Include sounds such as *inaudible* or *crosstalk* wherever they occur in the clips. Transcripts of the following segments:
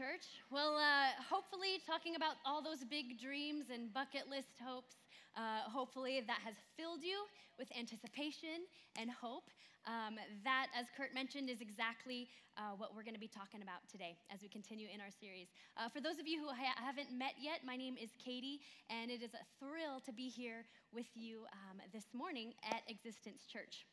church. Well, uh, hopefully, talking about all those big dreams and bucket list hopes, uh, hopefully that has filled you with anticipation and hope. Um, that, as Kurt mentioned, is exactly uh, what we're going to be talking about today as we continue in our series. Uh, for those of you who ha- haven't met yet, my name is Katie, and it is a thrill to be here with you um, this morning at Existence Church.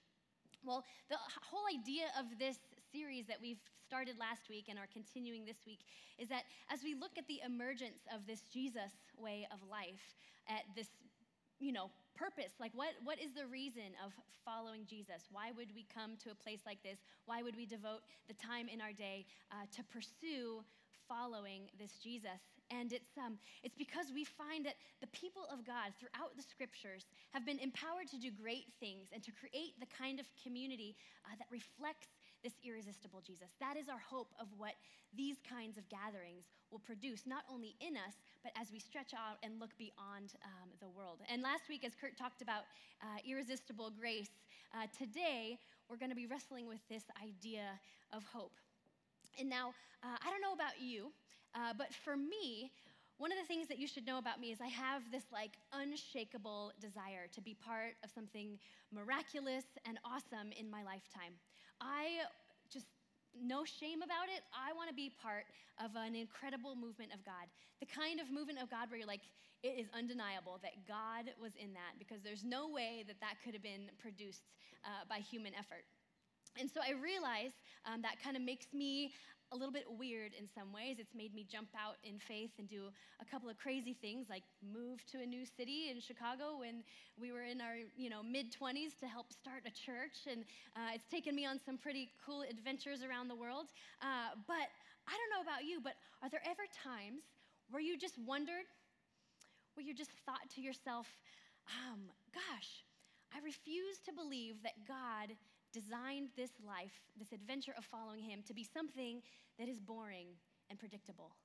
Well, the whole idea of this series that we've started last week and are continuing this week is that as we look at the emergence of this Jesus way of life, at this you know purpose like what what is the reason of following jesus? Why would we come to a place like this? Why would we devote the time in our day uh, to pursue following this jesus? And it's um it's because we find that the people of god throughout the scriptures have been empowered to do great things and to create the kind of community uh, that reflects this irresistible jesus that is our hope of what these kinds of gatherings will produce not only in us but as we stretch out and look beyond um, the world and last week, as Kurt talked about uh, irresistible grace, uh, today we're going to be wrestling with this idea of hope. And now, uh, I don't know about you, uh, but for me, one of the things that you should know about me is I have this like unshakable desire to be part of something miraculous and awesome in my lifetime. I just no shame about it. I want to be part of an incredible movement of God. The kind of movement of God where you're like, it is undeniable that God was in that because there's no way that that could have been produced uh, by human effort. And so I realize um, that kind of makes me a little bit weird in some ways. It's made me jump out in faith and do a couple of crazy things, like move to a new city in Chicago when we were in our you know mid 20s to help start a church. And uh, it's taken me on some pretty cool adventures around the world. Uh, but I don't know about you, but are there ever times where you just wondered, where you just thought to yourself, um, "Gosh." I refuse to believe that God designed this life, this adventure of following Him, to be something that is boring and predictable.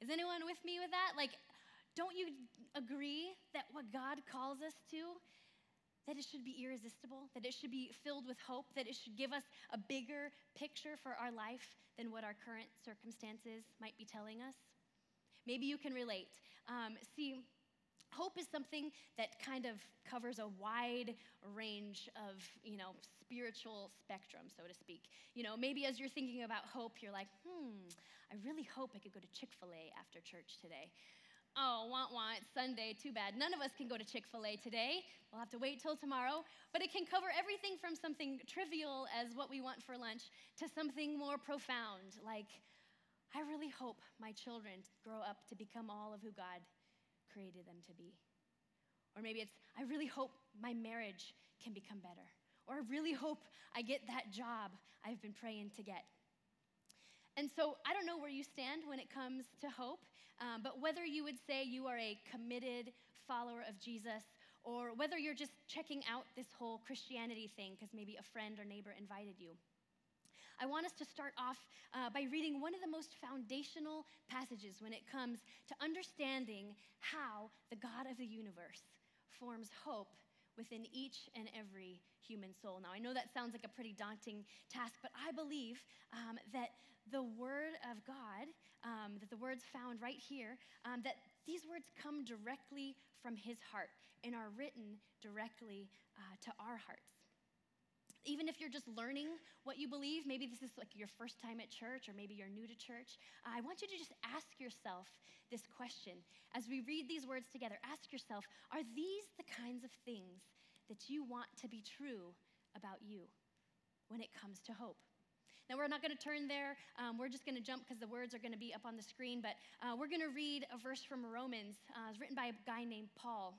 Is anyone with me with that? Like, don't you agree that what God calls us to, that it should be irresistible, that it should be filled with hope, that it should give us a bigger picture for our life than what our current circumstances might be telling us? Maybe you can relate. Um, see, Hope is something that kind of covers a wide range of, you know, spiritual spectrum, so to speak. You know, maybe as you're thinking about hope, you're like, hmm, I really hope I could go to Chick fil A after church today. Oh, want, want, Sunday, too bad. None of us can go to Chick fil A today. We'll have to wait till tomorrow. But it can cover everything from something trivial as what we want for lunch to something more profound, like, I really hope my children grow up to become all of who God created them to be. Or maybe it's, I really hope my marriage can become better. Or I really hope I get that job I've been praying to get. And so I don't know where you stand when it comes to hope, um, but whether you would say you are a committed follower of Jesus, or whether you're just checking out this whole Christianity thing because maybe a friend or neighbor invited you. I want us to start off uh, by reading one of the most foundational passages when it comes to understanding how the God of the universe forms hope within each and every human soul. Now, I know that sounds like a pretty daunting task, but I believe um, that the Word of God, um, that the words found right here, um, that these words come directly from His heart and are written directly uh, to our hearts even if you're just learning what you believe, maybe this is like your first time at church or maybe you're new to church, I want you to just ask yourself this question. As we read these words together, ask yourself are these the kinds of things that you want to be true about you when it comes to hope? Now, we're not going to turn there. Um, we're just going to jump because the words are going to be up on the screen. But uh, we're going to read a verse from Romans. Uh, it's written by a guy named Paul.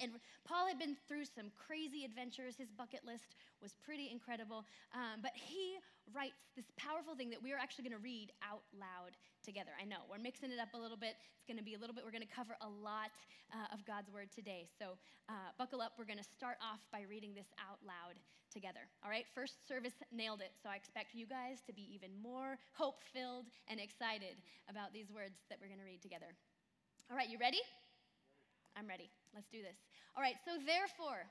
And Paul had been through some crazy adventures. His bucket list was pretty incredible. Um, but he writes this powerful thing that we are actually going to read out loud together. I know, we're mixing it up a little bit. It's going to be a little bit, we're going to cover a lot uh, of God's word today. So uh, buckle up. We're going to start off by reading this out loud together. All right, first service nailed it. So I expect you guys to be even more hope filled and excited about these words that we're going to read together. All right, you ready? I'm ready. Let's do this. All right, so therefore,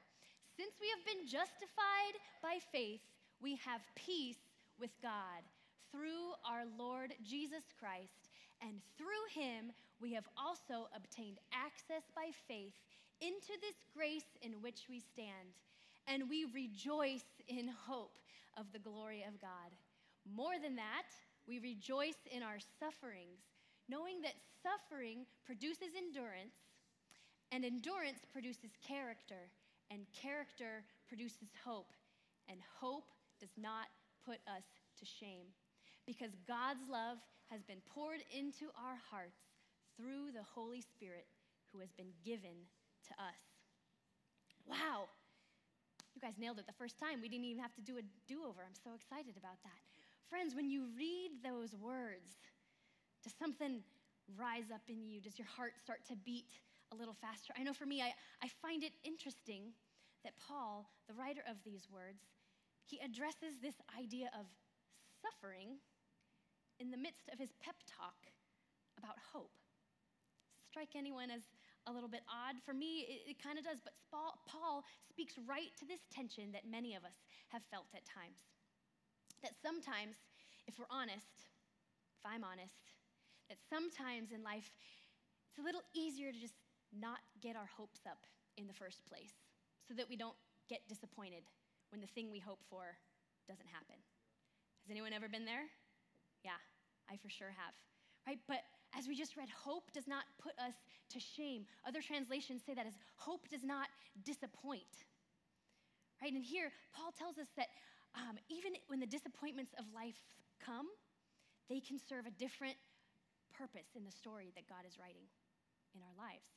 since we have been justified by faith, we have peace with God through our Lord Jesus Christ, And through him, we have also obtained access by faith into this grace in which we stand. And we rejoice in hope of the glory of God. More than that, we rejoice in our sufferings, knowing that suffering produces endurance, and endurance produces character, and character produces hope, and hope does not put us to shame because God's love has been poured into our hearts through the Holy Spirit who has been given to us. Wow. You guys nailed it the first time. We didn't even have to do a do over. I'm so excited about that. Friends, when you read those words, does something rise up in you? Does your heart start to beat a little faster? I know for me, I, I find it interesting that Paul, the writer of these words, he addresses this idea of suffering in the midst of his pep talk about hope. Strike anyone as a little bit odd? For me, it, it kind of does, but Paul speaks right to this tension that many of us have felt at times. That sometimes, if we're honest, if I'm honest, that sometimes in life, it's a little easier to just not get our hopes up in the first place so that we don't get disappointed when the thing we hope for doesn't happen. Has anyone ever been there? Yeah, I for sure have. Right? But as we just read, hope does not put us to shame. Other translations say that as hope does not disappoint. Right? And here, Paul tells us that um, even when the disappointments of life come, they can serve a different purpose in the story that God is writing in our lives.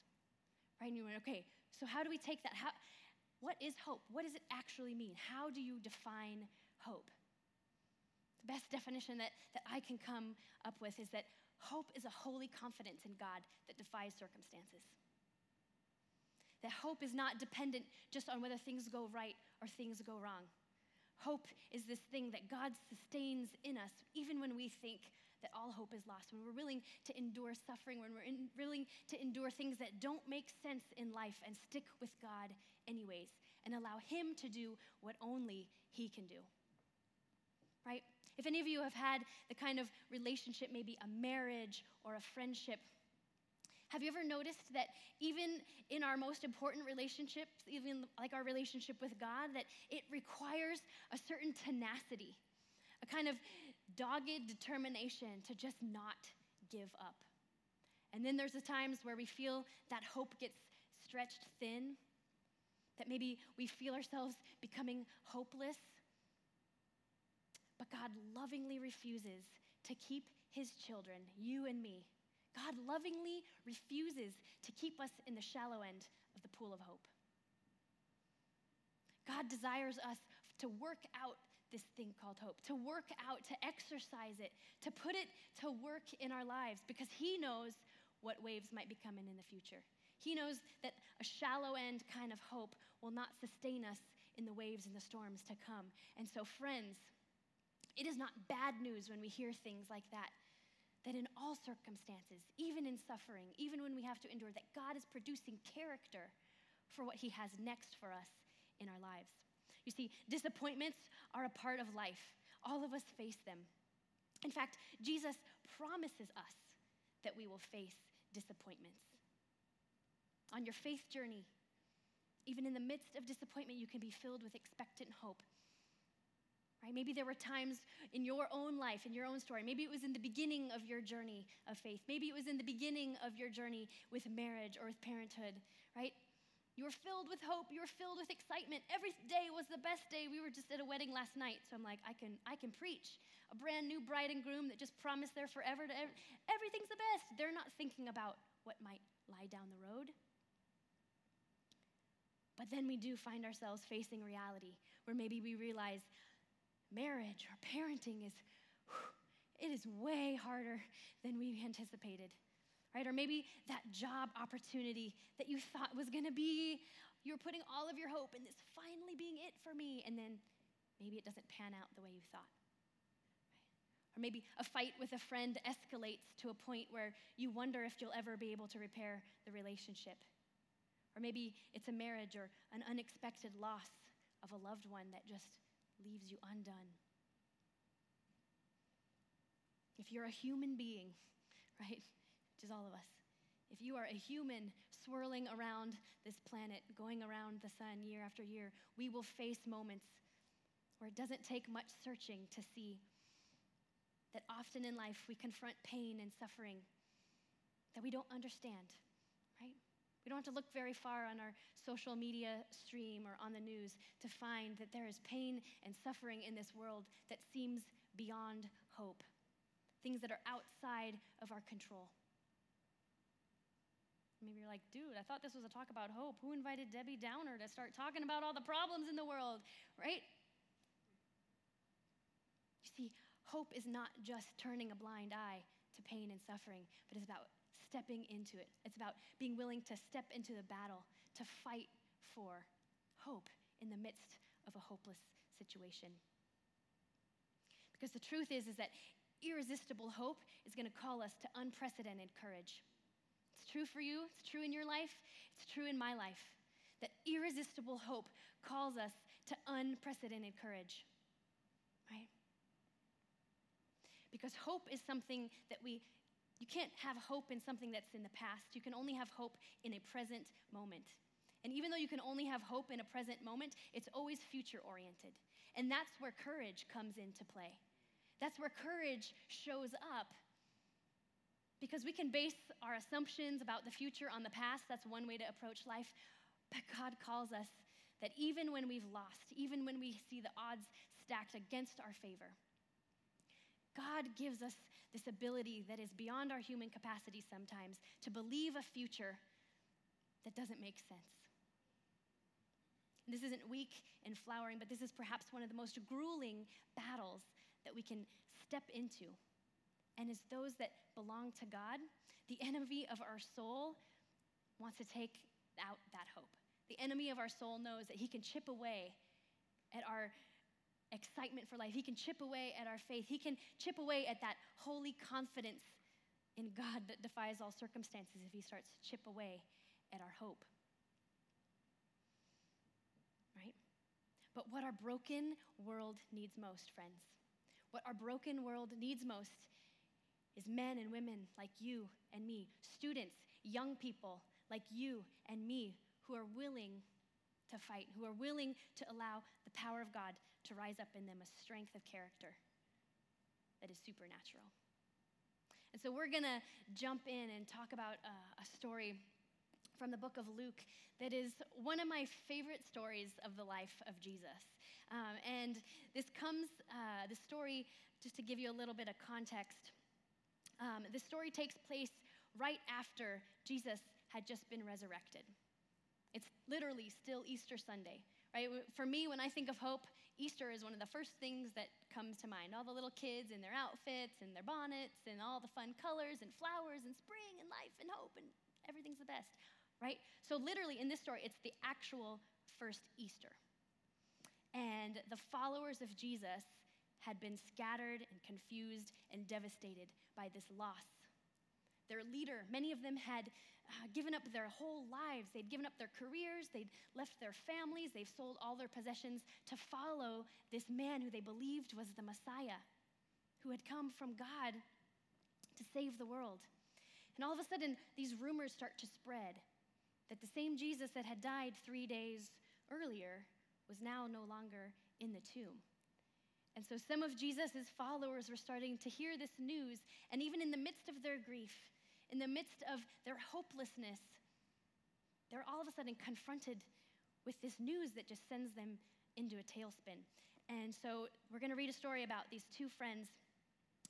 Right? And you went, okay, so how do we take that? How, what is hope? What does it actually mean? How do you define hope? The best definition that, that I can come up with is that hope is a holy confidence in God that defies circumstances. That hope is not dependent just on whether things go right or things go wrong. Hope is this thing that God sustains in us, even when we think that all hope is lost, when we're willing to endure suffering, when we're in, willing to endure things that don't make sense in life and stick with God anyways, and allow Him to do what only He can do. Right? If any of you have had the kind of relationship, maybe a marriage or a friendship, have you ever noticed that even in our most important relationships, even like our relationship with God, that it requires a certain tenacity, a kind of dogged determination to just not give up? And then there's the times where we feel that hope gets stretched thin, that maybe we feel ourselves becoming hopeless. But God lovingly refuses to keep his children, you and me. God lovingly refuses to keep us in the shallow end of the pool of hope. God desires us to work out this thing called hope, to work out, to exercise it, to put it to work in our lives because He knows what waves might be coming in the future. He knows that a shallow end kind of hope will not sustain us in the waves and the storms to come. And so, friends, it is not bad news when we hear things like that. That in all circumstances, even in suffering, even when we have to endure, that God is producing character for what He has next for us in our lives. You see, disappointments are a part of life. All of us face them. In fact, Jesus promises us that we will face disappointments. On your faith journey, even in the midst of disappointment, you can be filled with expectant hope Right? Maybe there were times in your own life, in your own story. Maybe it was in the beginning of your journey of faith. Maybe it was in the beginning of your journey with marriage or with parenthood, right? You were filled with hope. You were filled with excitement. Every day was the best day. We were just at a wedding last night, so I'm like, I can, I can preach. A brand new bride and groom that just promised their forever to ev- everything's the best. They're not thinking about what might lie down the road. But then we do find ourselves facing reality where maybe we realize marriage or parenting is, it is way harder than we anticipated, right? Or maybe that job opportunity that you thought was gonna be, you're putting all of your hope in this finally being it for me, and then maybe it doesn't pan out the way you thought. Or maybe a fight with a friend escalates to a point where you wonder if you'll ever be able to repair the relationship. Or maybe it's a marriage or an unexpected loss of a loved one that just leaves you undone. If you're a human being *laughs* right? Which is all of us. If you are a human swirling around this planet, going around the sun year after year, we will face moments where it doesn't take much searching to see that often in life we confront pain and suffering that we don't understand, right? We don't have to look very far on our social media stream or on the news to find that there is pain and suffering in this world that seems beyond hope, things that are outside of our control. Maybe you're like, dude, I thought this was a talk about hope. Who invited Debbie Downer to start talking about all the problems in the world, right? You see, hope is not just turning a blind eye to pain and suffering, but it's about stepping into it. It's about being willing to step into the battle, to fight for hope in the midst of a hopeless situation. Because the truth is, is that irresistible hope is going to call us to unprecedented courage. It's true for you, it's true in your life, it's true in my life. That irresistible hope calls us to unprecedented courage, right? Because hope is something that we, you can't have hope in something that's in the past. You can only have hope in a present moment. And even though you can only have hope in a present moment, it's always future oriented. And that's where courage comes into play. That's where courage shows up. Because we can base our assumptions about the future on the past, that's one way to approach life. But God calls us that even when we've lost, even when we see the odds stacked against our favor, God gives us this ability that is beyond our human capacity sometimes to believe a future that doesn't make sense. This isn't weak and flowering, but this is perhaps one of the most grueling battles that we can step into. And as those that belong to God, the enemy of our soul wants to take out that hope. The enemy of our soul knows that he can chip away at our excitement for life. He can chip away at our faith. He can chip away at that holy confidence in God that defies all circumstances if he starts to chip away at our hope. Right? But what our broken world needs most, friends, what our broken world needs most is men and women like you and me, students, young people like you and me who are willing to fight, who are willing to allow the power of God to rise up in them, a strength of character that is supernatural. And so we're going to jump in and talk about uh, a story from the book of Luke that is one of my favorite stories of the life of Jesus. Um, and this comes, uh, the story, just to give you a little bit of context, um, the story takes place right after Jesus had just been resurrected. It's literally still Easter Sunday, right? For me, when I think of hope, Easter is one of the first things that comes to mind. All the little kids in their outfits and their bonnets and all the fun colors and flowers and spring and life and hope and everything's the best, right? So, literally, in this story, it's the actual first Easter. And the followers of Jesus had been scattered and confused and devastated by this loss. Their leader, many of them had uh, given up their whole lives. They'd given up their careers, they'd left their families, they've sold all their possessions to follow this man who they believed was the Messiah, who had come from God to save the world. And all of a sudden, these rumors start to spread that the same Jesus that had died three days earlier was now no longer in the tomb. And so some of Jesus' followers were starting to hear this news, and even in the midst of their grief, in the midst of their hopelessness, they're all of a sudden confronted with this news that just sends them into a tailspin. And so we're going to read a story about these two friends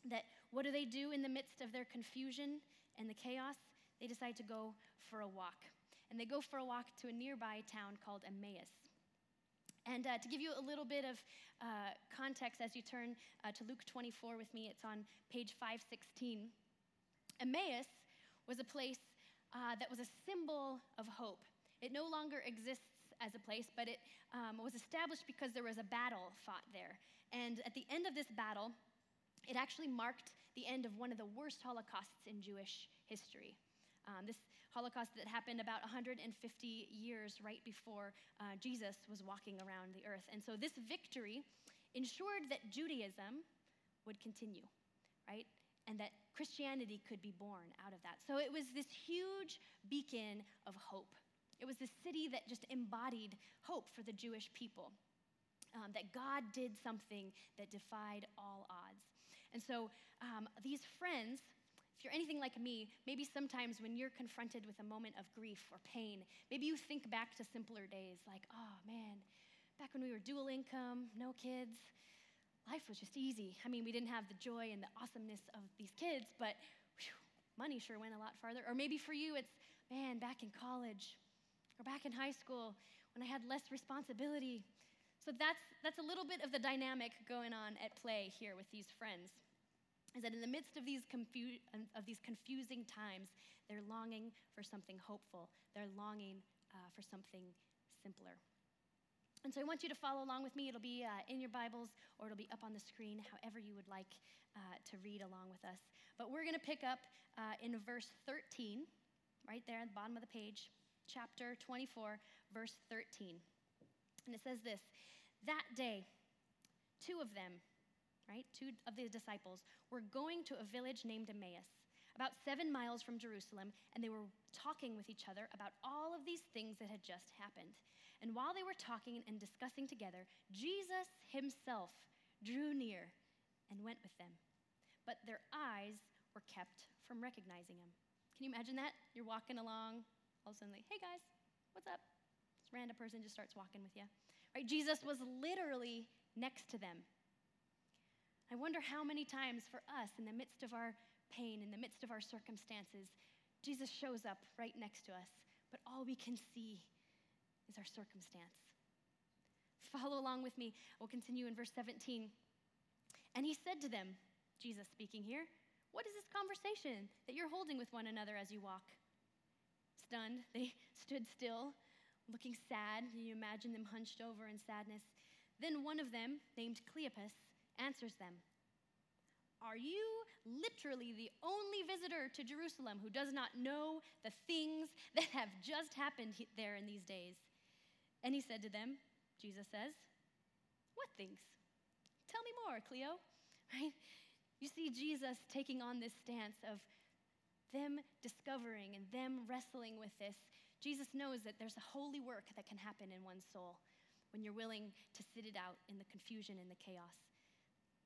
that what do they do in the midst of their confusion and the chaos? They decide to go for a walk. And they go for a walk to a nearby town called Emmaus. And uh, to give you a little bit of uh, context as you turn uh, to Luke 24 with me, it's on page 516. Emmaus was a place uh, that was a symbol of hope. It no longer exists as a place, but it um, was established because there was a battle fought there. And at the end of this battle, it actually marked the end of one of the worst holocausts in Jewish history. Um, this Holocaust that happened about 150 years right before uh, Jesus was walking around the earth. And so this victory ensured that Judaism would continue, right? And that Christianity could be born out of that. So it was this huge beacon of hope. It was this city that just embodied hope for the Jewish people, um, that God did something that defied all odds. And so um, these friends, if you're anything like me, maybe sometimes when you're confronted with a moment of grief or pain, maybe you think back to simpler days like, oh man, back when we were dual income, no kids, life was just easy. I mean, we didn't have the joy and the awesomeness of these kids, but whew, money sure went a lot farther. Or maybe for you, it's, man, back in college, or back in high school when I had less responsibility. So that's, that's a little bit of the dynamic going on at play here with these friends. Is that in the midst of these, confu- of these confusing times, they're longing for something hopeful. They're longing uh, for something simpler. And so I want you to follow along with me. It'll be uh, in your Bibles or it'll be up on the screen, however you would like uh, to read along with us. But we're going to pick up uh, in verse 13, right there at the bottom of the page chapter 24, verse 13. And it says this That day, two of them, right, two of the disciples, were going to a village named Emmaus, about seven miles from Jerusalem, and they were talking with each other about all of these things that had just happened. And while they were talking and discussing together, Jesus himself drew near and went with them. But their eyes were kept from recognizing him. Can you imagine that? You're walking along, all of a sudden, like, hey guys, what's up? This random person just starts walking with you. Right? Jesus was literally next to them. I wonder how many times for us, in the midst of our pain, in the midst of our circumstances, Jesus shows up right next to us, but all we can see is our circumstance. Follow along with me. We'll continue in verse 17. And he said to them, Jesus speaking here, What is this conversation that you're holding with one another as you walk? stunned. *laughs* They stood still, looking sad. You imagine them hunched over in sadness. Then one of them, named Cleopas, answers them Are you literally the only visitor to Jerusalem who does not know the things *laughs* that have just happened there in these days? And he said to them, Jesus says, What things? Tell me more, Cleo. *laughs* Right? You see Jesus taking on this stance of them discovering and them wrestling with this, Jesus knows that there's a holy work that can happen in one's soul when you're willing to sit it out in the confusion and the chaos.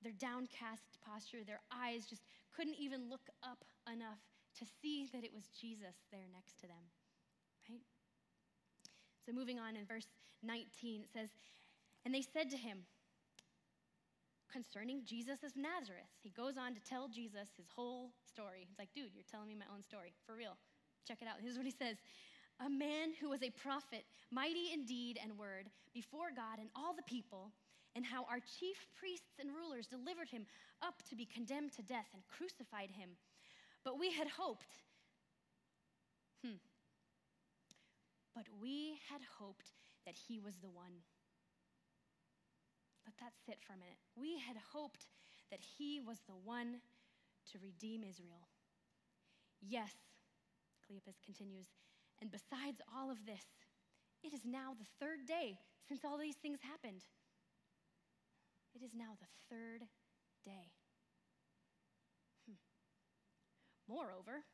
Their downcast posture, their eyes just couldn't even look up enough to see that it was Jesus there next to them, right? So, moving on in verse 19, it says, And they said to him, concerning Jesus of Nazareth. He goes on to tell Jesus his whole story. He's like, dude, you're telling me my own story. For real. Check it out. Here's what he says A man who was a prophet, mighty in deed and word, before God and all the people, and how our chief priests and rulers delivered him up to be condemned to death and crucified him. But we had hoped, hmm, but we had hoped that he was the one let that sit for a minute. We had hoped that he was the one to redeem Israel. Yes, Cleopas continues, and besides all of this, it is now the third day since all these things happened. It is now the third day. Hmm. Moreover,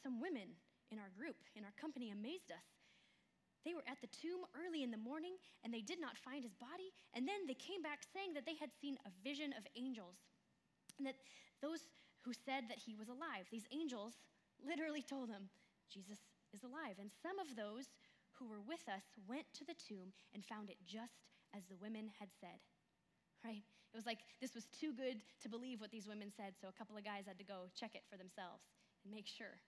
some women in our group, in our company, amazed us. They were at the tomb early in the morning and they did not find his body. And then they came back saying that they had seen a vision of angels and that those who said that he was alive, these angels literally told them, Jesus is alive. And some of those who were with us went to the tomb and found it just as the women had said. Right? It was like this was too good to believe what these women said, so a couple of guys had to go check it for themselves and make sure.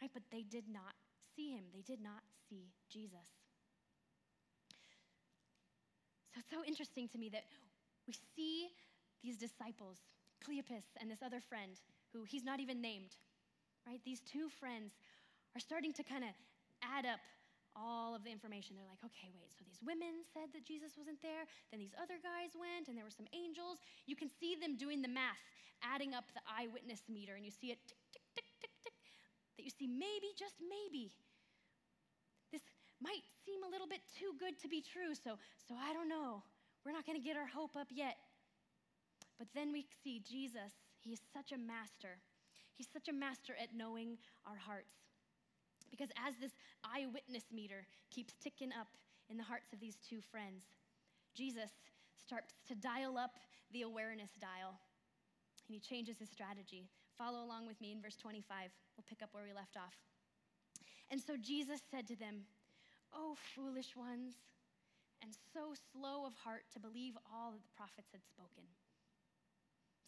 Right? But they did not see him, they did not see Jesus. So it's so interesting to me that we see these disciples, Cleopas and this other friend, who he's not even named, right? These two friends are starting to kind of add up all of the information. They're like, okay, wait, so these women said that Jesus wasn't there, then these other guys went, and there were some angels. You can see them doing the math, adding up the eyewitness meter, and you see it tick, tick, tick, tick, tick, that you see maybe, just maybe, This might seem a little bit too good to be true, so, so I don't know. We're not going to get our hope up yet. But then we see Jesus. He is such a master. He's such a master at knowing our hearts. Because as this eyewitness meter keeps ticking up in the hearts of these two friends, Jesus starts to dial up the awareness dial and he changes his strategy. Follow along with me in verse 25. We'll pick up where we left off. And so Jesus said to them, O foolish ones, and so slow of heart to believe all that the prophets had spoken.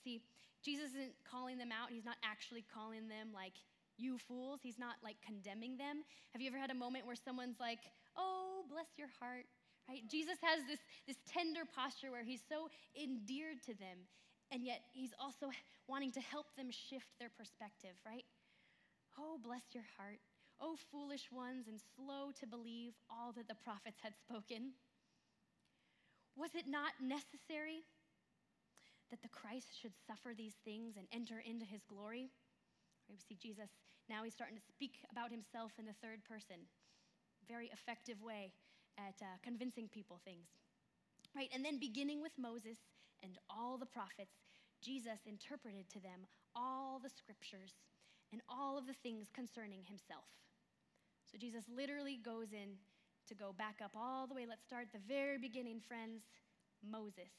See, Jesus isn't calling them out. He's not actually calling them like, you fools. He's not like condemning them. Have you ever had a moment where someone's like, oh, bless your heart, right? Jesus has this, this tender posture where he's so endeared to them, and yet he's also wanting to help them shift their perspective, right? Oh, bless your heart. Oh, foolish ones, and slow to believe all that the prophets had spoken. Was it not necessary that the Christ should suffer these things and enter into his glory? We see Jesus now he's starting to speak about himself in the third person. Very effective way at uh, convincing people things. Right? And then beginning with Moses and all the prophets, Jesus interpreted to them all the scriptures and all of the things concerning himself. So Jesus literally goes in to go back up all the way. Let's start at the very beginning, friends. Moses,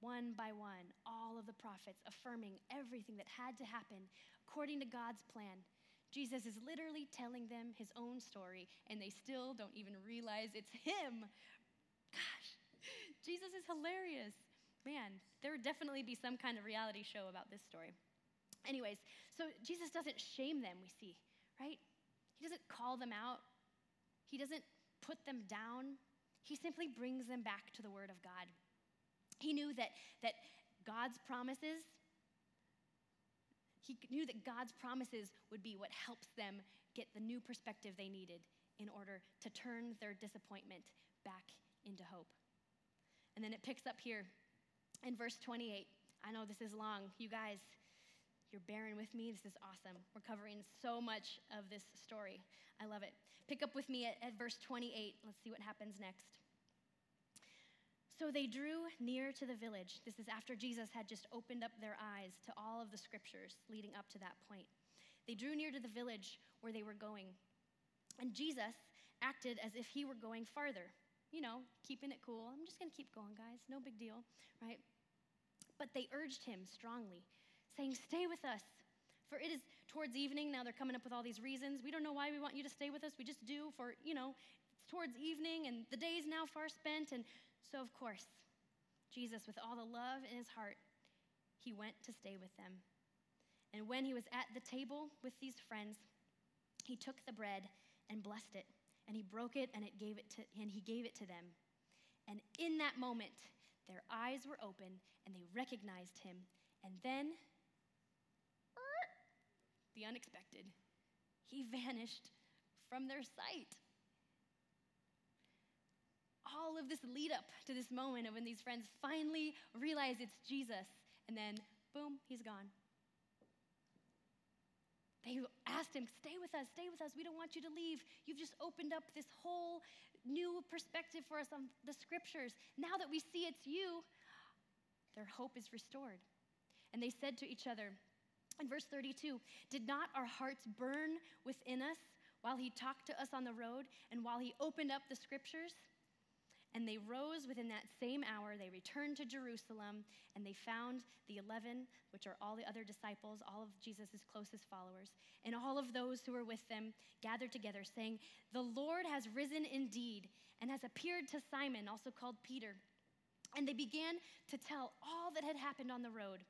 one by one, all of the prophets affirming everything that had to happen according to God's plan. Jesus is literally telling them his own story, and they still don't even realize it's him. Gosh, Jesus is hilarious. Man, there would definitely be some kind of reality show about this story. Anyways, so Jesus doesn't shame them, we see, right? He doesn't call them out, he doesn't put them down. He simply brings them back to the Word of God. He knew that, that God's promises, he knew that God's promises would be what helps them get the new perspective they needed in order to turn their disappointment back into hope. And then it picks up here in verse 28. I know this is long. You guys, you're bearing with me. This is awesome. We're covering so much of this story. I love it. Pick up with me at, at verse 28. Let's see what happens next. So they drew near to the village. This is after Jesus had just opened up their eyes to all of the scriptures leading up to that point. They drew near to the village where they were going. And Jesus acted as if he were going farther, you know, keeping it cool. I'm just going to keep going, guys. No big deal, right? But they urged him strongly, saying, Stay with us. For it is towards evening. Now they're coming up with all these reasons. We don't know why we want you to stay with us. We just do for, you know, it's towards evening and the day is now far spent. And so, of course, Jesus, with all the love in his heart, he went to stay with them. And when he was at the table with these friends, he took the bread and blessed it, and he broke it and it gave it to and he gave it to them. And in that moment, their eyes were open and they recognized him. And then the unexpected. He *laughs* vanished from their sight. All of this lead up to this moment of when these friends finally realize it's Jesus, and then boom, he's gone. They asked him, Stay with us, stay with us. We don't want you to leave. You've just opened up this whole new perspective for us on the scriptures. Now that we see it's you, their hope is restored. And they said to each other, in verse 32, did not our hearts burn within us while he talked to us on the road and while he opened up the scriptures? And they rose within that same hour. They returned to Jerusalem and they found the 11, which are all the other disciples, all of Jesus' closest followers, and all of those who were with them gathered together, saying, The Lord has risen indeed and has appeared to Simon, also called Peter. And they began to tell all that had happened on the road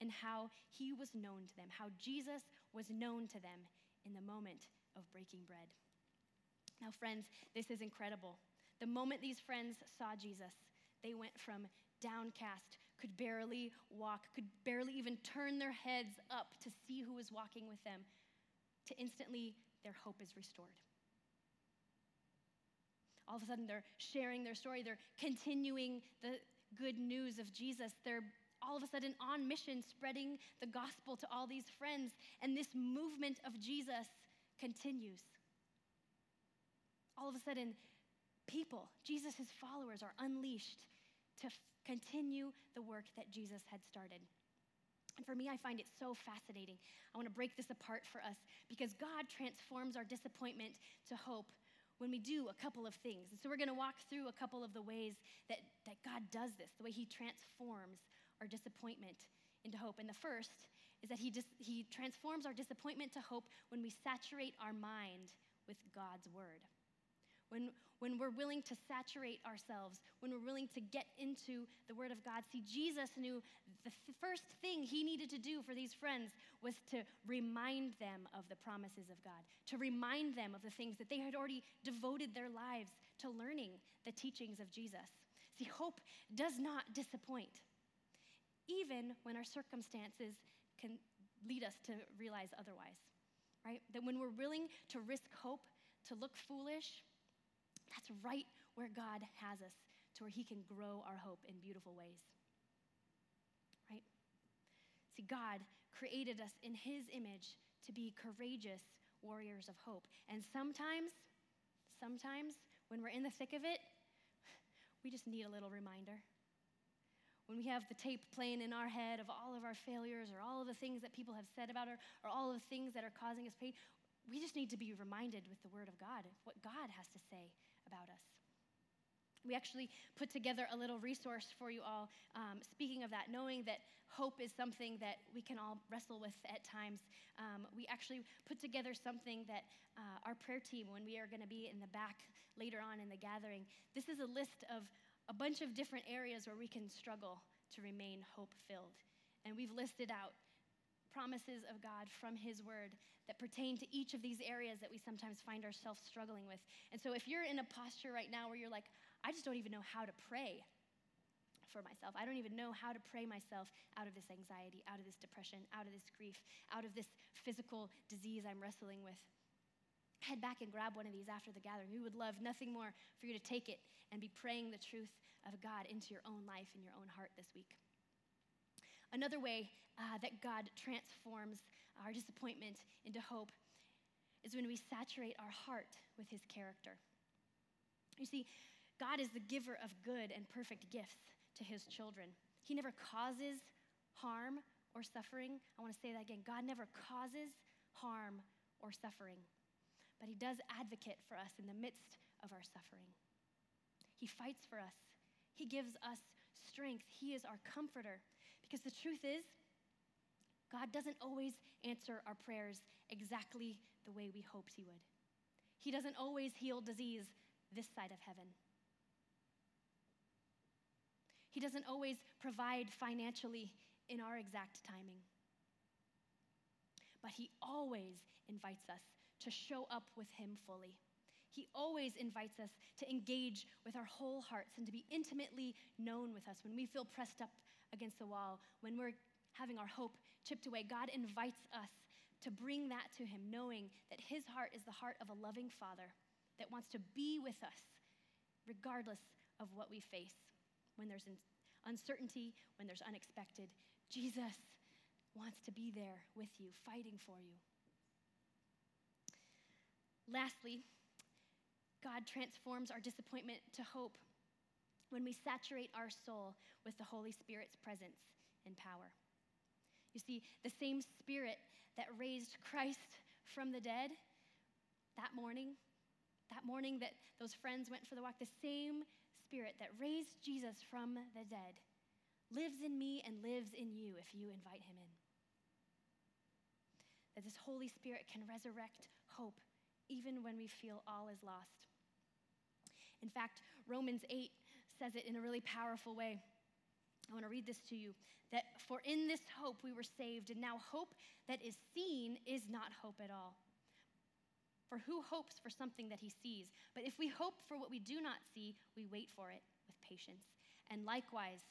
and how he was known to them, how Jesus was known to them in the moment of breaking bread. Now, friends, this is incredible. The moment these friends saw Jesus, they went from downcast, could barely walk, could barely even turn their heads up to see who was walking with them, to instantly their hope is restored. All of a sudden, they're sharing their story, they're continuing the good news of Jesus, they're all of a sudden on mission, spreading the gospel to all these friends. And this movement of Jesus continues. All of a sudden, people, Jesus' followers, are unleashed to f- continue the work that Jesus had started. And for me, I find it so fascinating. I want to break this apart for us because God transforms our disappointment to hope when we do a couple of things. And so we're going to walk through a couple of the ways that, that God does this, the way He transforms our disappointment into hope. And the first is that he, dis- he transforms our disappointment to hope when we saturate our mind with God's word when, when we're willing to saturate ourselves, when we're willing to get into the Word of God. See, Jesus knew the first thing he needed to do for these friends was to remind them of the promises of God, to remind them of the things that they had already devoted their lives to learning the teachings of Jesus. See, hope does not disappoint, even when our circumstances can lead us to realize otherwise, right? That when we're willing to risk hope, to look foolish, that's right where God has us, to where He can grow our hope in beautiful ways. Right? See, God created us in His image to be courageous warriors of hope. And sometimes, sometimes, when we're in the thick of it, we just need a little reminder. When we have the tape playing in our head of all of our failures or all of the things that people have said about us or all of the things that are causing us pain, we just need to be reminded with the Word of God, what God has to say about us. We actually put together a little resource for you all, um, speaking of that, knowing that hope is something that we can all wrestle with at times. Um, we actually put together something that uh, our prayer team, when we are going to be in the back later on in the gathering, this is a list of a bunch of different areas where we can struggle to remain hope filled. And we've listed out promises of God from His Word that pertain to each of these areas that we sometimes find ourselves struggling with. And so, if you're in a posture right now where you're like, I just don't even know how to pray for myself, I don't even know how to pray myself out of this anxiety, out of this depression, out of this grief, out of this physical disease I'm wrestling with. Head back and grab one of these after the gathering. We would love nothing more for you to take it and be praying the truth of God into your own life and your own heart this week. Another way uh, that God transforms our disappointment into hope is when we saturate our heart with His character. You see, God is the giver of good and perfect gifts to His children. He never causes harm or suffering. I want to say that again God never causes harm or suffering, but He does advocate for us in the midst of our suffering. He fights for us, He gives us strength, He is our comforter. Because the truth is, God doesn't always answer our prayers exactly the way we hoped He would. He doesn't always heal disease this side of heaven. He doesn't always provide financially in our exact timing. But He always invites us to show up with Him fully. He always invites us to engage with our whole hearts and to be intimately known with us when we feel pressed up against the wall, when we're having our hope chipped away, God invites us to bring that to Him, knowing that His heart is the heart of a loving Father that wants to be with us regardless of what we face. When there's uncertainty, when there's unexpected, Jesus wants to be there with you, fighting for you. Lastly, God transforms our disappointment to hope when we saturate our soul with the Holy Spirit's presence and power. You see, the same Spirit that raised Christ from the dead that morning, that morning that those friends went for the walk, the same Spirit that raised Jesus from the dead lives in me and lives in you if you invite him in. That this Holy Spirit can resurrect hope even when we feel all is lost. In fact, Romans 8 says it in a really powerful way. I want to read this to you that for in this hope we were saved, and now hope that is seen is not hope at all. For who hopes for something that he sees? But if we hope for what we do not see, we wait for it with patience. And likewise,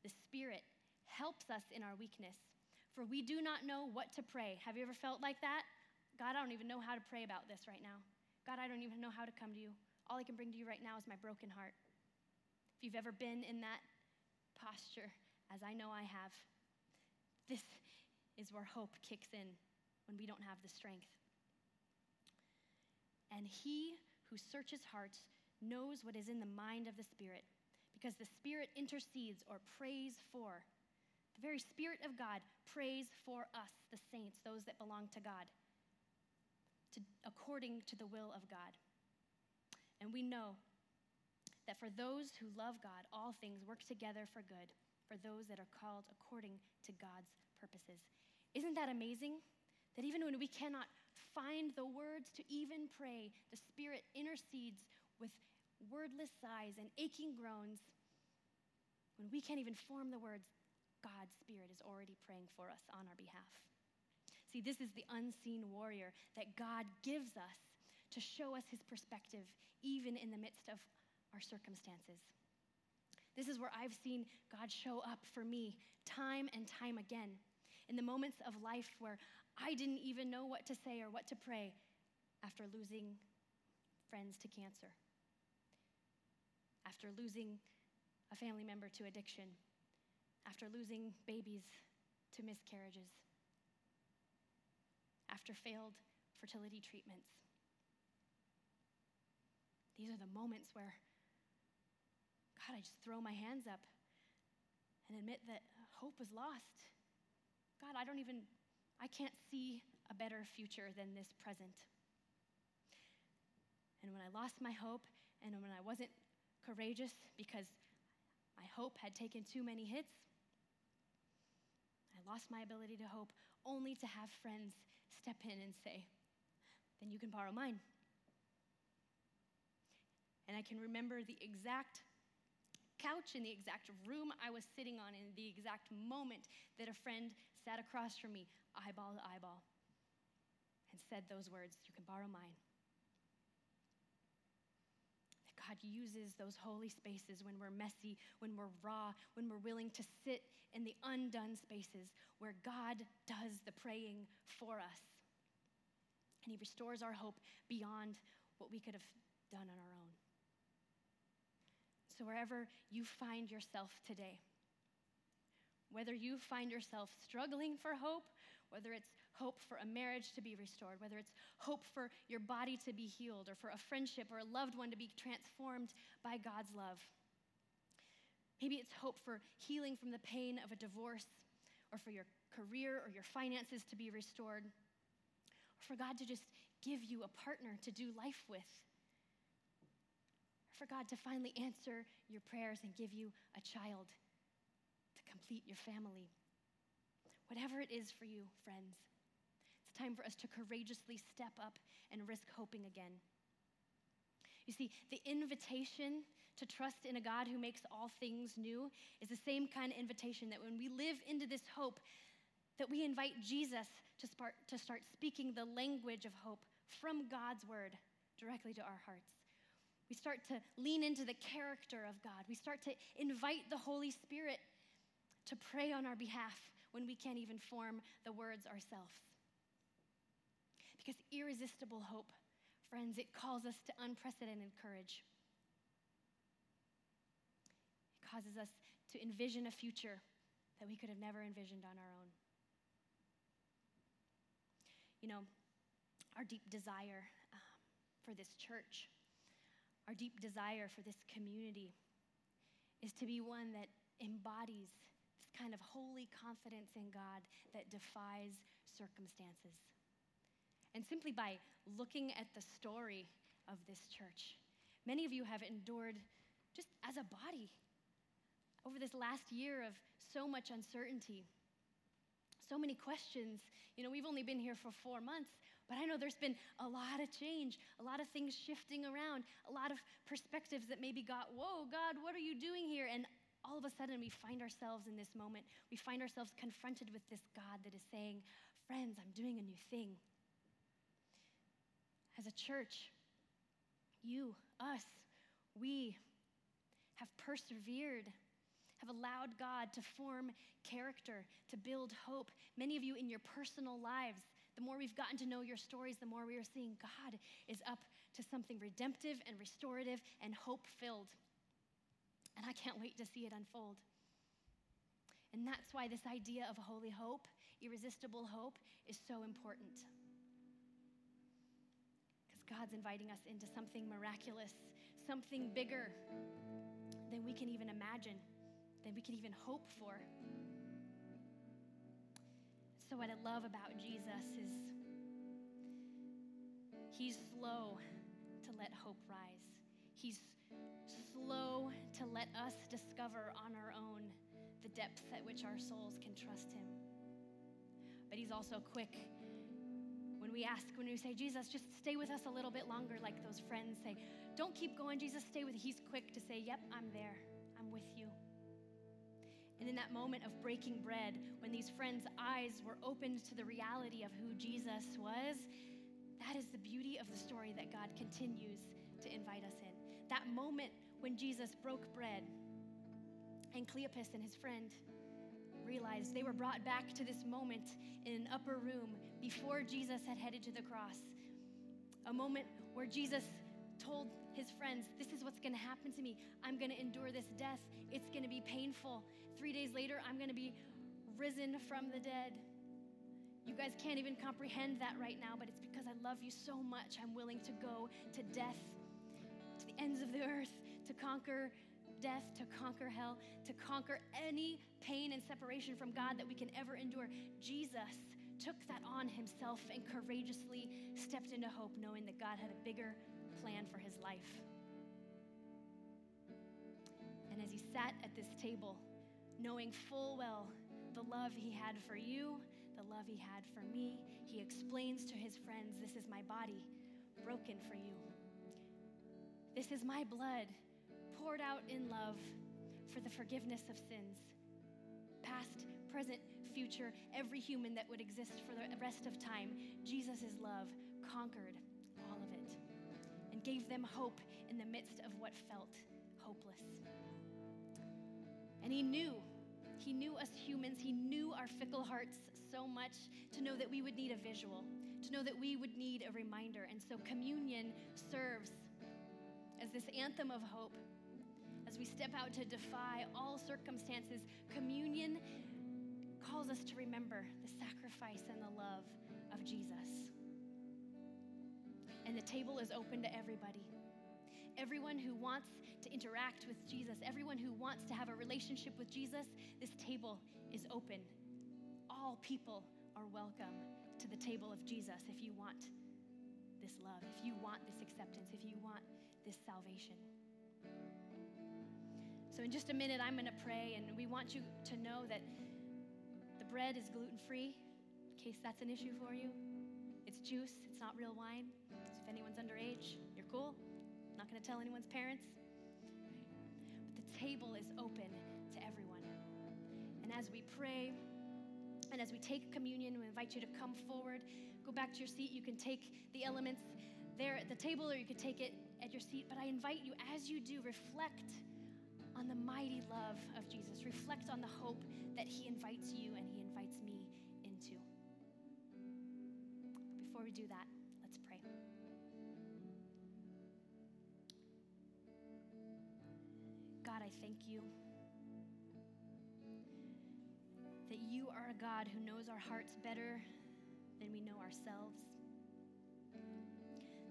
the Spirit helps us in our weakness, for we do not know what to pray. Have you ever felt like that? God, I don't even know how to pray about this right now. God, I don't even know how to come to you. All I can bring to you right now is my broken heart. If you've ever been in that posture, as I know I have, this is where hope kicks in when we don't have the strength. And he who searches hearts knows what is in the mind of the Spirit, because the Spirit intercedes or prays for the very Spirit of God prays for us, the saints, those that belong to God, to, according to the will of God. And we know that for those who love God, all things work together for good, for those that are called according to God's purposes. Isn't that amazing? That even when we cannot find the words to even pray, the Spirit intercedes with wordless sighs and aching groans. When we can't even form the words, God's Spirit is already praying for us on our behalf. See, this is the unseen warrior that God gives us to show us his perspective, even in the midst of our circumstances. This is where I've seen God show up for me time and time again. In the moments of life where I didn't even know what to say or what to pray after losing friends to cancer, after losing a family member to addiction, after losing babies to miscarriages, after failed fertility treatments. These are the moments where God, I just throw my hands up and admit that hope is lost. God, I don't even, I can't see a better future than this present. And when I lost my hope and when I wasn't courageous because my hope had taken too many hits, I lost my ability to hope only to have friends step in and say, then you can borrow mine. And I can remember the exact couch in the exact room I was sitting on in the exact moment that a friend sat across from me, eyeball to eyeball, and said those words You can borrow mine. That God uses those holy spaces when we're messy, when we're raw, when we're willing to sit in the undone spaces where God does the praying for us. And He restores our hope beyond what we could have done on our own. So, wherever you find yourself today, whether you find yourself struggling for hope, whether it's hope for a marriage to be restored, whether it's hope for your body to be healed, or for a friendship or a loved one to be transformed by God's love. Maybe it's hope for healing from the pain of a divorce, or for your career or your finances to be restored, or for God to just give you a partner to do life with for God to finally answer your prayers and give you a child to complete your family. Whatever it is for you, friends, it's time for us to courageously step up and risk hoping again. You see, the invitation to trust in a God who makes all things new is the same kind of invitation that when we live into this hope, that we invite Jesus to start, to start speaking the language of hope from God's word directly to our hearts. We start to lean into the character of God. We start to invite the Holy Spirit to pray on our behalf when we can't even form the words ourselves. Because irresistible hope, friends, it calls us to unprecedented courage. It causes us to envision a future that we could have never envisioned on our own. You know, our deep desire um, for this church our deep desire for this community is to be one that embodies this kind of holy confidence in God that defies circumstances. And simply by looking at the story of this church, many of you have endured just as a body over this last year of so much uncertainty, so many questions. You know, we've only been here for four months, but I know there's been a lot of change, a lot of things shifting around, a lot of perspectives that maybe got, whoa, God, what are you doing here? And all of a sudden, we find ourselves in this moment. We find ourselves confronted with this God that is saying, Friends, I'm doing a new thing. As a church, you, us, we have persevered, have allowed God to form character, to build hope. Many of you in your personal lives the more we've gotten to know your stories, the more we are seeing God is up to something redemptive and restorative and hope filled. And I can't wait to see it unfold. And that's why this idea of holy hope, irresistible hope, is so important. Because God's inviting us into something miraculous, something bigger than we can even imagine, than we can even hope for. So, what I love about Jesus is he's slow to let hope rise. He's slow to let us discover on our own the depth at which our souls can trust him. But he's also quick when we ask, when we say, Jesus, just stay with us a little bit longer, like those friends say, don't keep going, Jesus, stay with. He's quick to say, Yep, I'm there. I'm with you. And in that moment of breaking bread, when these friends' eyes were opened to the reality of who Jesus was, that is the beauty of the story that God continues to invite us in. That moment when Jesus broke bread and Cleopas and his friend realized they were brought back to this moment in an upper room before Jesus had headed to the cross. A moment where Jesus told his friends, This is what's going to happen to me. I'm going to endure this death. It's going to be painful. Three days later, I'm going to be risen from the dead. You guys can't even comprehend that right now, but it's because I love you so much. I'm willing to go to death, to the ends of the earth, to conquer death, to conquer hell, to conquer any pain and separation from God that we can ever endure. Jesus took that on himself and courageously stepped into hope, knowing that God had a bigger plan for his life. And as he sat at this table, knowing full well the love he had for you, the love he had for me, he explains to his friends, This is my body broken for you. This is my blood poured out in love for the forgiveness of sins, past, present, future, every human that would exist for the rest of time. Jesus' love conquered all of it and gave them hope in the midst of what felt hopeless. And he knew, he knew us humans, he knew our fickle hearts so much to know that we would need a visual, to know that we would need a reminder. And so communion serves as this anthem of hope. As we step out to defy all circumstances, communion calls us to remember the sacrifice and the love of Jesus. And the table is open to everybody. Everyone who wants interact with Jesus, everyone who wants to have a relationship with Jesus, this table is open. All people are welcome to the table of Jesus if you want this love, if you want this acceptance, if you want this salvation. So, in just a minute, I'm going to pray, and we want you to know that the bread is gluten free, in case that's an issue for you. It's juice, it's not real wine. So, if anyone's underage, you're cool. I'm not going to tell anyone's parents. Table is open to everyone. And as we pray, and as we take communion, we invite you to come forward, go back to your seat. You can take the elements there at the table, or you can take it at your seat. But I invite you, as you do, reflect on the mighty love of Jesus. Reflect on the hope that He invites you and He invites me into. Before we do that, God, I thank you that you are a God who knows our hearts better than we know ourselves.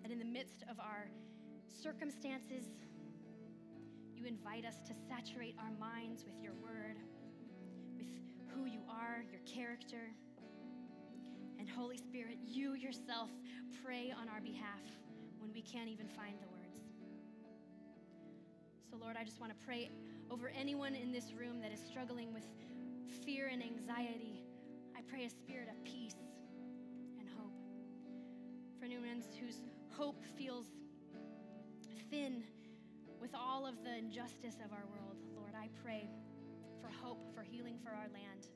That in the midst of our circumstances, you invite us to saturate our minds with your word, with who you are, your character. And Holy Spirit, you yourself pray on our behalf when we can't even find the. So, Lord, I just want to pray over anyone in this room that is struggling with fear and anxiety. I pray a spirit of peace and hope. For anyone whose hope feels thin with all of the injustice of our world, Lord, I pray for hope, for healing for our land.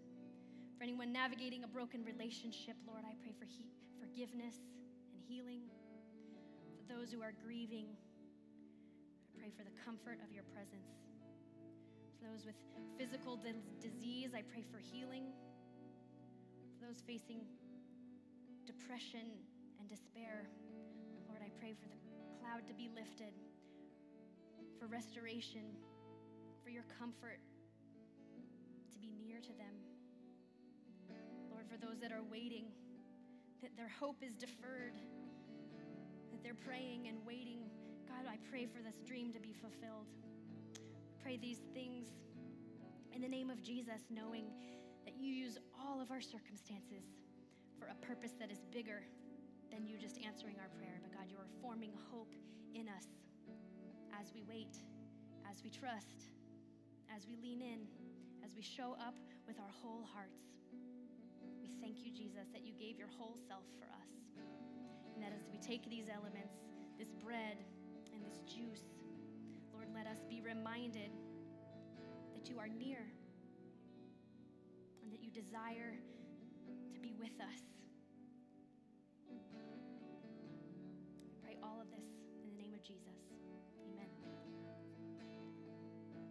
For anyone navigating a broken relationship, Lord, I pray for he- forgiveness and healing. For those who are grieving, pray for the comfort of your presence. For those with physical di- disease, I pray for healing. For those facing depression and despair, Lord, I pray for the cloud to be lifted, for restoration, for your comfort to be near to them. Lord, for those that are waiting, that their hope is deferred, that they're praying and waiting. God, I pray for this dream to be fulfilled. Pray these things in the name of Jesus, knowing that you use all of our circumstances for a purpose that is bigger than you just answering our prayer. But God, you are forming hope in us as we wait, as we trust, as we lean in, as we show up with our whole hearts. We thank you, Jesus, that you gave your whole self for us. And that as we take these elements, this bread and this juice, Lord, let us be reminded that you are near and that you desire to be with us